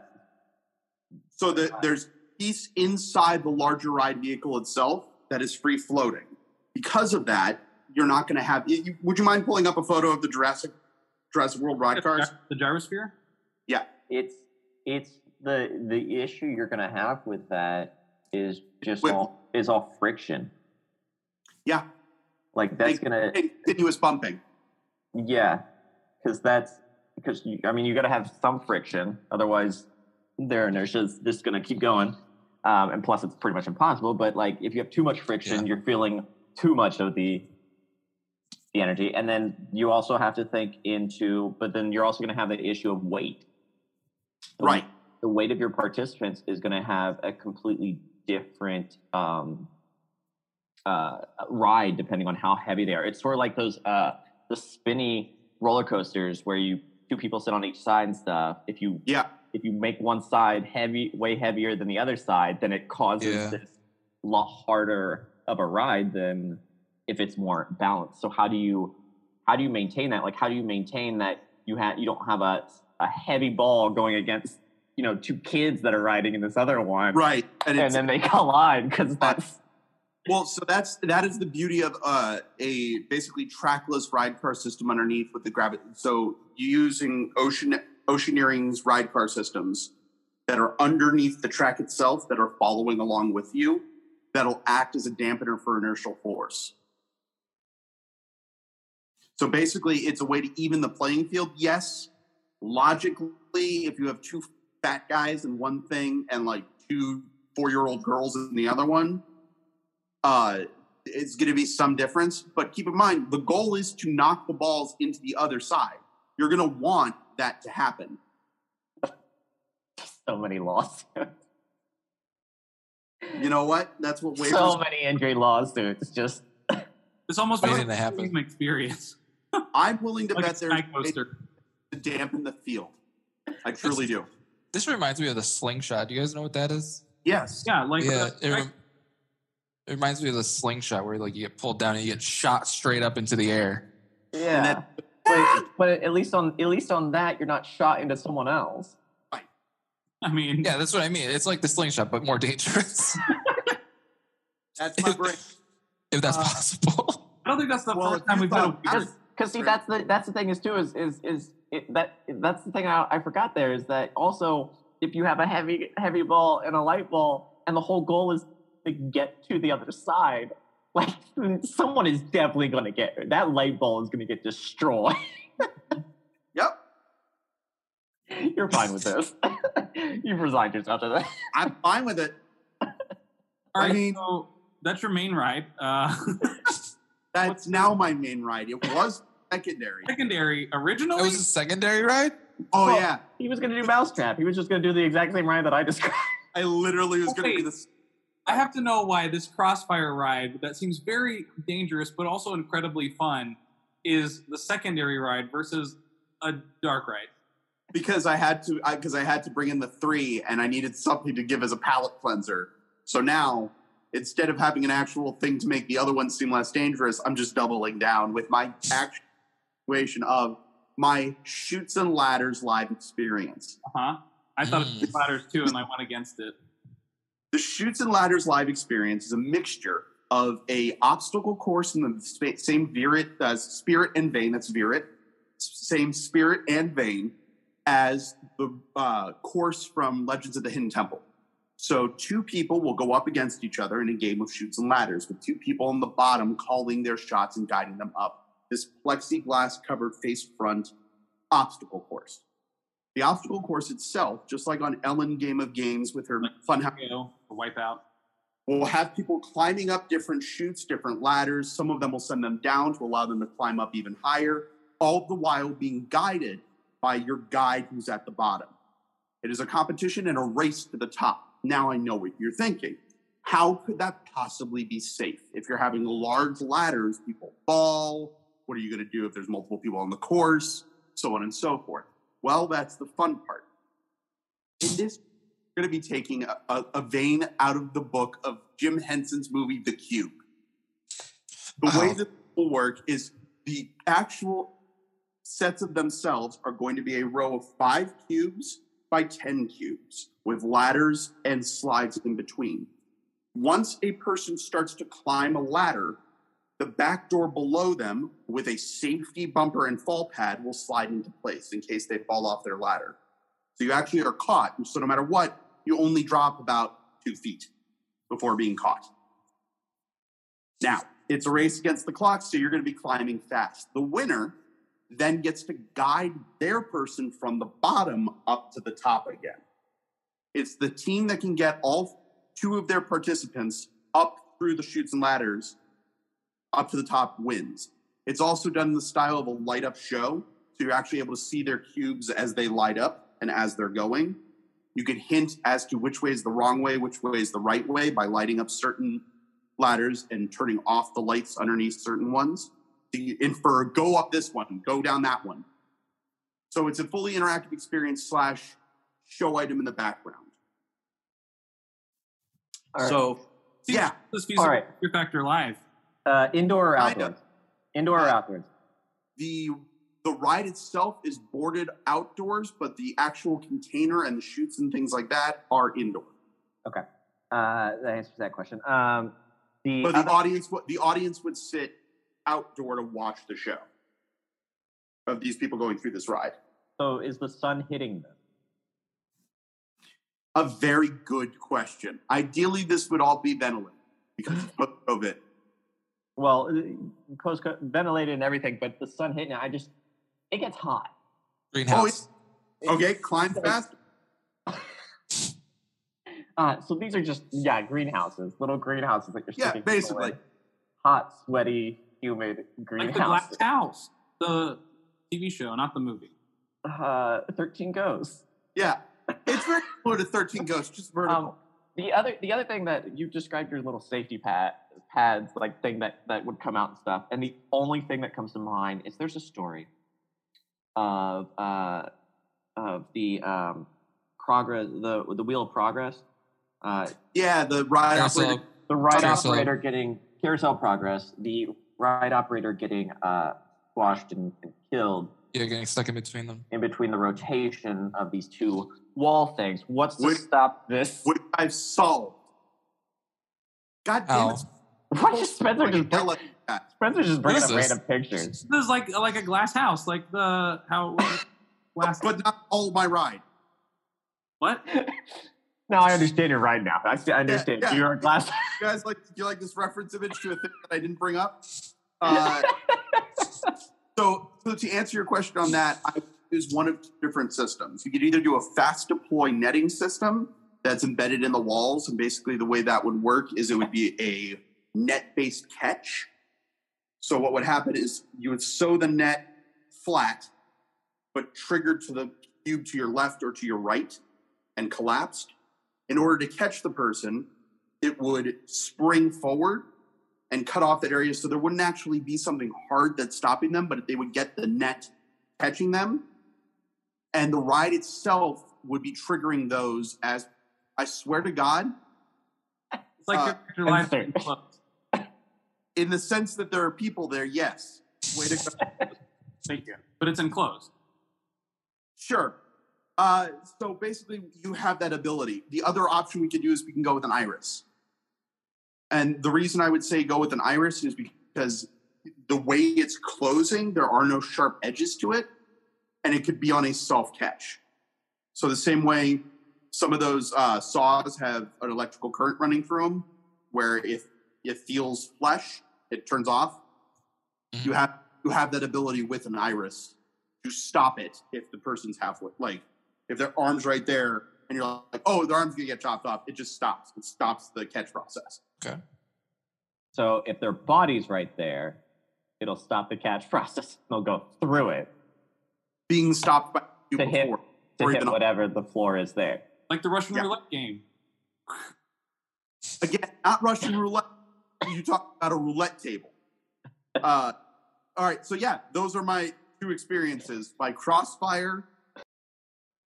So the, there's piece inside the larger ride vehicle itself that is free floating. Because of that, you're not going to have. You, would you mind pulling up a photo of the Jurassic Jurassic World ride cars? The gyrosphere. Yeah, it's it's the the issue you're gonna have with that is just Wait. all is all friction. Yeah, Like that's Like- gonna continuous bumping. yeah, because that's because you, I mean you got to have some friction, otherwise their inertia is just gonna keep going. Um, and plus, it's pretty much impossible. But like, if you have too much friction, you're feeling too much of the the energy, and then you also have to think into. But then you're also going to have the issue of weight. The- Right. The weight of your participants is going to have a completely different um, uh, ride depending on how heavy they are. It's sort of like those uh, the spinny roller coasters where you two people sit on each side and stuff. If you Yeah. if you make one side heavy, way heavier than the other side, then it causes Yeah. this lot harder of a ride than if it's more balanced. So how do you how do you maintain that? Like how do you maintain that you have you don't have a a heavy ball going against you know two kids that are riding in this other one, Right. And, And then they collide because that's well, so that's that is the beauty of uh, a basically trackless ride car system underneath with the gravity. So you're using ocean Oceaneering's ride car systems that are underneath the track itself that are following along with you that'll act as a dampener for inertial force. So basically, it's a way to even the playing field. Yes, logically, if you have two fat guys in one thing and like two four year old girls in the other one, uh, it's going to be some difference. But keep in mind, the goal is to knock the balls into the other side. You're going to want that to happen. so many lawsuits, You know what? That's what waivers. so many injury lawsuits. Just it's almost Waiting feels to like happen. an experience. I'm willing to Like bet there's a way to dampen the field. I truly do. This reminds me of the slingshot. Do you guys know what that is? Yes. Yeah, like yeah, uh, it, rem- it reminds me of the slingshot where like you get pulled down and you get shot straight up into the air. yeah. then- but, but at least on at least on that, you're not shot into someone else. I mean, Yeah, that's what I mean. It's like the slingshot, but more dangerous, That's my brain. if that's Uh, possible. I don't think that's the Well, first time we've done thought- Because because see that's the that's the thing is too is is is it, that that's the thing I, I forgot there is that also if you have a heavy heavy ball and a light ball and the whole goal is to get to the other side like someone is definitely going to get that light ball is going to get destroyed Yep. you're fine with this you've resigned yourself to that I'm fine with it. All right, I mean- so that's your main ride. Uh, That's now my main ride. It was secondary. secondary, original? It was a secondary ride. Oh Well- yeah. he was going to do mousetrap he was just going to do the exact same ride that i described I literally was going to be do this. I have to know why this crossfire ride that seems very dangerous but also incredibly fun is the secondary ride versus a dark ride. because I had to because I, had to bring in the three and I needed something to give as a palate cleanser. So now instead of having an actual thing to make the other one seem less dangerous, I'm just doubling down with my actuation of my chutes and ladders live experience. Uh huh. I thought Mm. it was ladders too, and I went against it. The chutes and ladders live experience is a mixture of a obstacle course in the spa- same virit, uh, spirit and vein. That's virit, same spirit and vein as the uh, course from Legends of the Hidden Temple. So two people will go up against each other in a game of chutes and ladders, with two people on the bottom calling their shots and guiding them up. This plexiglass covered face front obstacle course. The obstacle course itself, just like on Ellen Game of Games with her Funhouse You know, for wipeout. We'll have people climbing up different chutes, different ladders. Some of them will send them down to allow them to climb up even higher, all the while being guided by your guide who's at the bottom. It is a competition and a race to the top. Now I know what you're thinking. How could that possibly be safe? If you're having large ladders, people fall. What are you going to do if there's multiple people on the course? So on and so forth. Well, that's the fun part. In this going to be taking a, a, a vein out of the book of Jim Henson's movie The Cube. The uh-huh. way Wow. that will work is the actual sets of themselves are going to be a row of five cubes by 10 cubes with ladders and slides in between. Once a person starts to climb a ladder, the back door below them with a safety bumper and fall pad will slide into place in case they fall off their ladder. So you actually are caught. So no matter what, you only drop about two feet before being caught. Now, it's a race against the clock, so you're going to be climbing fast. The winner then gets to guide their person from the bottom up to the top again. It's the team that can get all two of their participants up through the chutes and ladders up to the top wins. It's also done in the style of a light up show, so you're actually able to see their cubes as they light up and as they're going. You can hint as to which way is the wrong way, which way is the right way by lighting up certain ladders and turning off the lights underneath certain ones. So you infer, go up this one, go down that one. So it's a fully interactive experience slash show item in the background. All right. So yeah, This feasible All right. Fear Factor Live. Uh, indoor or Kinda. outdoors indoor or outdoors the the ride itself is boarded outdoors, but the actual container and the chutes and things like that are indoor. Okay. Uh, that answers that question. Um, the, But the other- audience, would- the audience would sit outdoor to watch the show of these people going through this ride. so is the sun hitting them? A very good question. Ideally, this would all be ventilated because of COVID. Well, close ventilated and everything, but the sun hitting it, I just it gets hot. Greenhouse. Okay, climb fast. Uh, so these are just yeah greenhouses, little greenhouses that you're Yeah, sticking people basically. in. hot, sweaty, humid greenhouse. Like the greenhouse. Glass House, the TV show, not the movie. Uh, Thirteen Ghosts. Yeah, it's very similar to Thirteen Ghosts, just vertical. Um, the other the other thing that you described your little safety pad pads like thing that that would come out and stuff, and the only thing that comes to mind is there's a story of uh of the um progress the the wheel of progress. Uh, yeah, the ride operator. the ride Carousel. operator getting carousel progress, the ride operator getting uh, squashed and, and killed Yeah, getting stuck in between them. in between the rotation of these two wall things. What's to Would- stop this? Which I've solved. God damn it! Why is Spencer just Yell bring, at that. Spencer just bringing What up random pictures? This is like like a glass house, like the how glass. But not all my ride. what? now I understand your right now. I, see- I understand. yeah. You're a glass. You guys like you like this reference image to a thing that I didn't bring up? Uh, so, so to answer your question on that, I use one of different systems. You could either do a fast deploy netting system that's embedded in the walls, and basically the way that would work is it would be a net based catch. So what would happen is you would sew the net flat, but triggered to the cube to your left or to your right, and collapsed. In order to catch the person, it would spring forward and cut off that area so there wouldn't actually be something hard that's stopping them, but they would get the net catching them. And the ride itself would be triggering those as I swear to God, It's like Uh, your life insert. in the sense that there are people there, yes. Way to go. Thank you. But it's enclosed. Sure. Uh, so basically, you have that ability. The other option we could do is we can go with an iris. And the reason I would say go with an iris is because the way it's closing, there are no sharp edges to it, and it could be on a self catch. So the same way some of those uh, saws have an electrical current running through them, where if it feels flesh, it turns off. Mhm. You have you have that ability with an iris to stop it if the person's halfway, like if their arm's right there and you're like, oh, their arm's gonna get chopped off. It just stops. It stops the catch process. Okay. So if their body's right there, it'll stop the catch process. They'll go through it Being stopped by you To hit- before. to hit even- whatever the floor is there. Like the Russian Yeah. roulette game. Again, not Russian roulette. You talk about a roulette table. Uh, all right, so yeah, those are my two experiences: my crossfire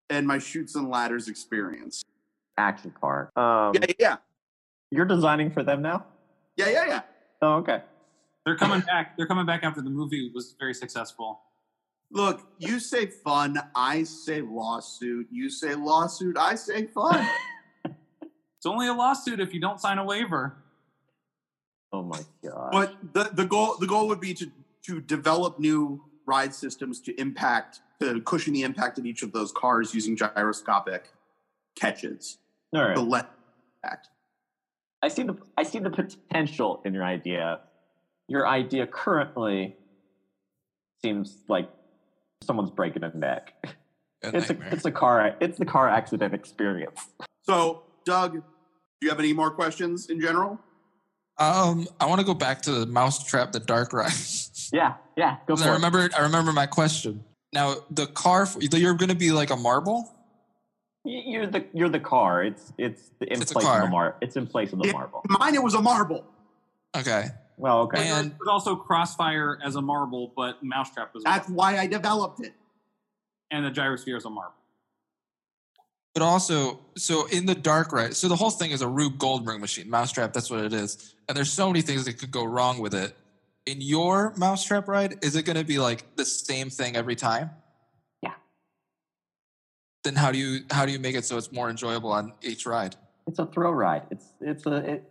and my chutes and ladders experience. Action car. Um, Yeah, yeah, You're designing for them now? yeah, yeah, yeah. Oh, okay. They're coming back. They're coming back after the movie was very successful. Look, you say fun, I say lawsuit. You say lawsuit, I say fun. It's only a lawsuit if you don't sign a waiver. Oh my god. but the, the goal the goal would be to to develop new ride systems to impact to cushion the impact of each of those cars using gyroscopic catches All right. The let impact. I see the I see the potential in your idea. Your idea currently seems like someone's breaking a neck. Good It's a it's a car it's the car accident experience. So, Doug, do you have any more questions in general? Um, I want to go back to the Mousetrap, the Dark Ride. Yeah, yeah, go for I it. remember, I remember my question. Now, the car, you're going to be like a marble. You're the you're the car. It's it's in It's a place of car. the mar. It's in place of the Yeah. marble. Mine, it was a marble. Okay. Well, okay. And There's also Crossfire as a marble, but Mousetrap was a That's marble. why I developed it. and the Gyrosphere is a marble. but also, so in the Dark Ride, so the whole thing is a Rube Goldberg machine. Mousetrap, that's what it is. And there's so many things that could go wrong with it. in your mousetrap ride, is it going to be like the same thing every time? Yeah. Then how do you how do you make it so it's more enjoyable on each ride? It's a thrill ride. It's it's a it,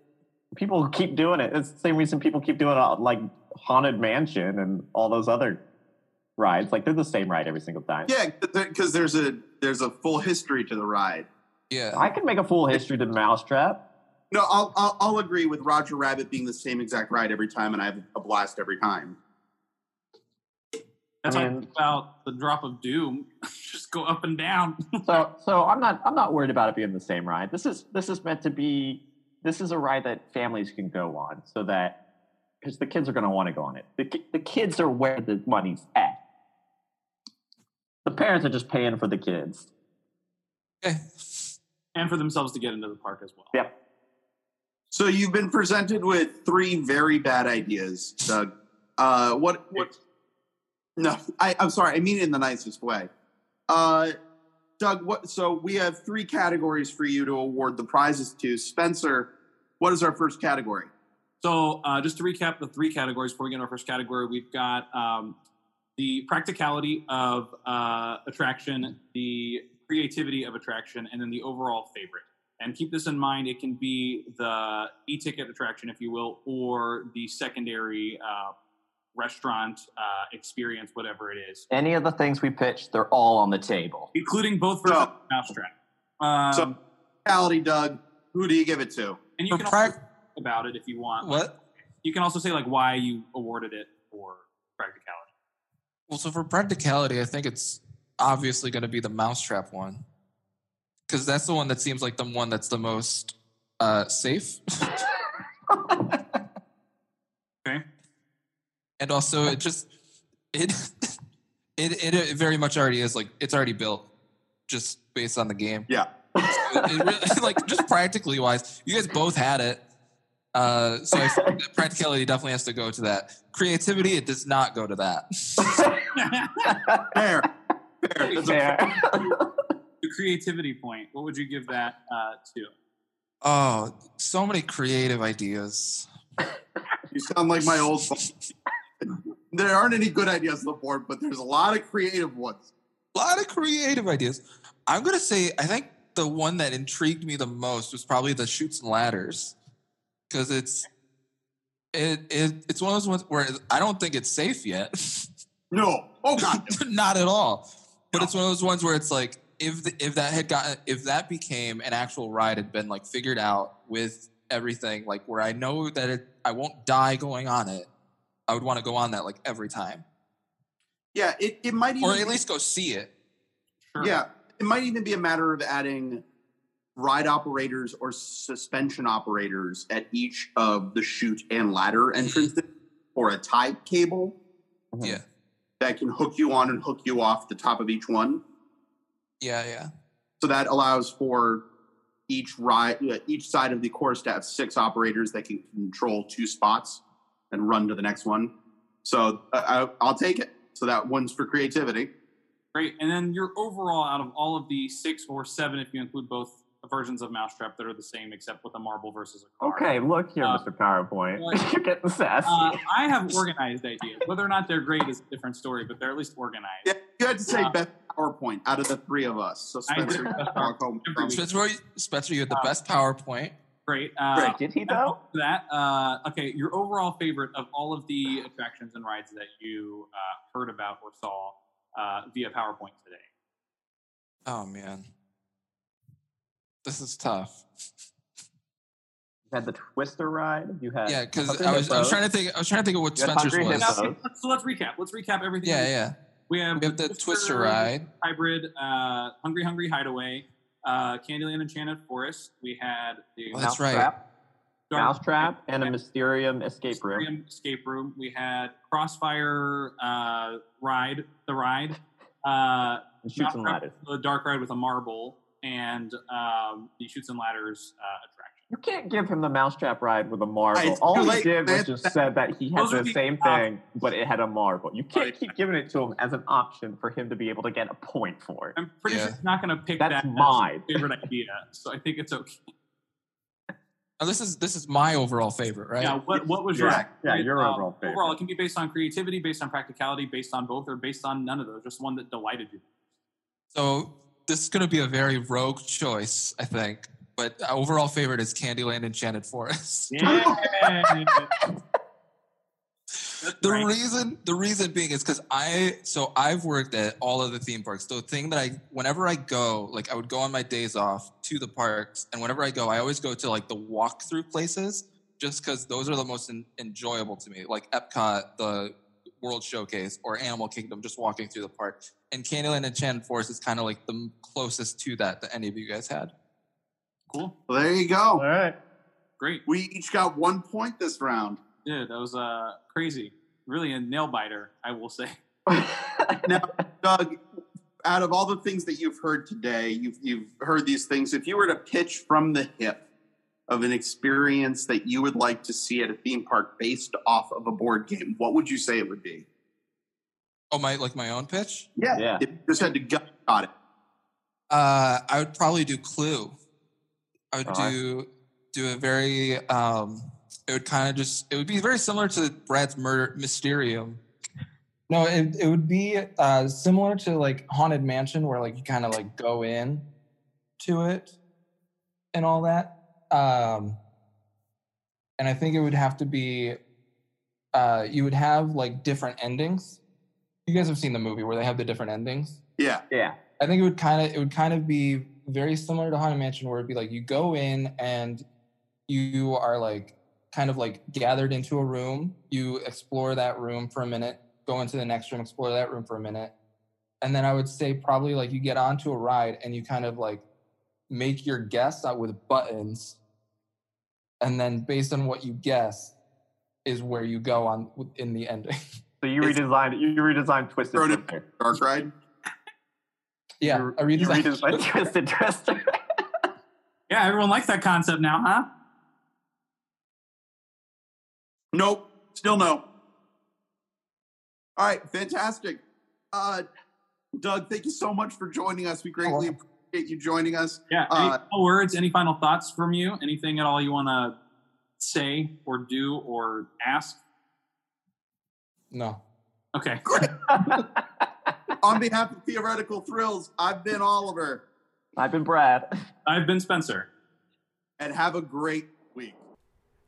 people keep doing it. It's the same reason people keep doing it like Haunted Mansion and all those other rides. Like they're the same ride every single time. Yeah, because there's a there's a full history to the ride. Yeah. I can make a full history to Mousetrap. No, I'll, I'll I'll agree with Roger Rabbit being the same exact ride every time, and I have a blast every time. That's I all mean- about the drop of doom. Just go up and down. So so I'm not I'm not worried about it being the same ride. This is this is meant to be this is a ride that families can go on so that because the kids are going to want to go on it. The the kids are where the money's at. The parents are just paying for the kids. Okay. and for themselves to get into the park as well. Yep. So you've been presented with three very bad ideas, Doug. Uh, what what? No, I, I'm sorry. I mean it in the nicest way. Uh, Doug, what? So we have three categories for you to award the prizes to. Spencer, what is our first category? So, uh, just to recap the three categories before we get into our first category, we've got um, the practicality of uh, attraction, the creativity of attraction, and then the overall favorite. And keep this in mind: it can be the e-ticket attraction, if you will, or the secondary uh, restaurant uh, experience, whatever it is, Any of the things we pitched, they're all on the table. including both versions So- Mousetrap. Um, So, reality, Doug. Who do you give it to? and you For can prac- also talk about it if you want. What? You can also say like why you awarded it for practicality. Well, so for practicality, I think it's obviously going to be the mousetrap one because that's the one that seems like the one that's the most uh, safe. and also it just it, it it very much already is like it's already built just based on the game Yeah. it, it really, like just practically wise you guys both had it uh so I think that practicality definitely has to go to that creativity it does not go to that Fair. Fair. That's a- Fair. the creativity point, what would you give that uh, to? oh so many creative ideas You sound like my old. There aren't any good ideas on the board, but there's a lot of creative ones. a lot of creative ideas i'm gonna say i think the one that intrigued me the most was probably the chutes and ladders because it's it, it it's one of those ones where i don't think it's safe yet No. Oh God. not at all. But it's one of those ones where it's like if the, if that had gotten if that became an actual ride had been like figured out with everything like where I know that it I won't die going on it, I would want to go on that like every time Yeah. It, it might even or at be- least go see it. Sure. Yeah, it might even be a matter of adding ride operators or suspension operators at each of the chute and ladder entrances or a tie cable Yeah. that can hook you on and hook you off the top of each one. Yeah, yeah. So that allows for each ride, uh, each side of the course to have six operators that can control two spots and run to the next one. So uh, I, I'll take it. So that one's for creativity. Great. And then your overall, out of all of the six or seven, if you include both versions of Mousetrap that are the same except with a marble versus a card. Okay, look here, Uh, Mr. PowerPoint. what- You're getting sassy. Uh, I have organized ideas. Whether or not they're great is a different story, but they're at least organized. Yeah, you had to say Uh, best PowerPoint out of the three of us. So Spencer, best walk home every from- week. Spencer, Spencer, you had the Uh, best PowerPoint. Great. Uh, Great. Did he though? that, uh, okay, your overall favorite of all of the attractions and rides that you uh, heard about or saw uh, via PowerPoint today. Oh man. This is tough. You had the Twister ride. You had Yeah, because I was I was trying to think I was trying to think of what You had Spencer's was. Now, Hippos. okay, let's- so let's recap. Let's recap everything. Yeah, yeah. We have, We have the Twister ride. hybrid, uh, Hungry Hungry Hideaway, uh, Candyland Enchanted Forest. We had the Oh, that's right. Mousetrap, Dark Mousetrap, and a Mysterium escape room. Aquarium Escape Room. We had Crossfire uh, Ride, the ride. Uh, And chutes and ladders. The dark ride with a marble and um, the chutes and ladders uh, attraction. You can't give him the mousetrap ride with a marble. It's All he late, did was man. just said that he had the the same options. thing, but it had a marble. You can't Right. keep giving it to him as an option for him to be able to get a point for it. I'm pretty Yeah. sure he's not going to pick That's that as mine. favorite idea, so I think it's okay. Now, this is this is my overall favorite, right? Yeah, what, what was Yeah, your yeah, your uh, overall favorite. Overall, it can be based on creativity, based on practicality, based on both, or based on none of those. Just one that delighted you. So this is going to be a very rogue choice, I think. But uh, overall favorite is Candyland Enchanted Forest. Yeah. the right. reason the reason being is because I so I've worked at all of the theme parks. The thing that I whenever I go, like I would go on my days off to the parks, and whenever I go, I always go to like the walkthrough places, just because those are the most en- enjoyable to me. Like Epcot, the World Showcase, or Animal Kingdom, just walking through the park. And Candyland Enchanted Forest is kind of like the closest to that that any of you guys had. Cool. Well, there you go. All right. Great. We each got one point this round. Dude, that was uh, crazy. Really a nail biter, I will say. Now, Doug, out of all the things that you've heard today, you've you've heard these things. If you were to pitch from the hip of an experience that you would like to see at a theme park based off of a board game, what would you say it would be? Oh, my like my own pitch. Yeah. If you just had to gut got it. Uh, I would probably do Clue. I would All right. do do a very. Um, it would kind of just. It would be very similar to Brad's Murder Mysterium. No, it, it would be uh, similar to like Haunted Mansion, where like you kind of like go in to it and all that. Um, and I think it would have to be, uh, you would have like different endings. You guys have seen the movie where they have the different endings. Yeah. yeah. I think it would kind of it would kind of be very similar to Haunted Mansion, where it'd be like you go in and you are like kind of like gathered into a room. You explore that room for a minute, go into the next room, explore that room for a minute, and then I would say probably like you get onto a ride and you kind of like make your guess out with buttons, and then based on what you guess is where you go on in the ending. So you It's- redesigned you redesigned Twisted Thrown it- Twister. Dark Ride. Yeah, You, I read you redesigned Twisted Twister. Yeah, everyone likes that concept now, huh? Nope. Still no. All right. Fantastic. Uh, Doug, thank you so much for joining us. We greatly welcome. appreciate you joining us. Yeah. Any Uh, final words? Any final thoughts from you? Anything at all you want to say or do or ask? no. Okay. On behalf of Theoretical Thrills, I've been Oliver, I've been Brad. I've been Spencer. and have a great week.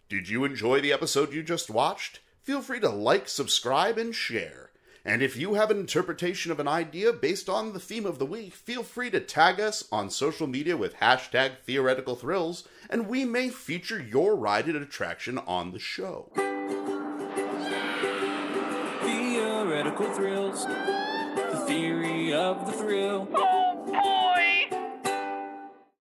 Did you enjoy the episode you just watched? Feel free to like, subscribe, and share. And if you have an interpretation of an idea based on the theme of the week, feel free to tag us on social media with hashtag theoretical thrills, and we may feature your ride at attraction on the show. Theoretical thrills. The theory of the thrill.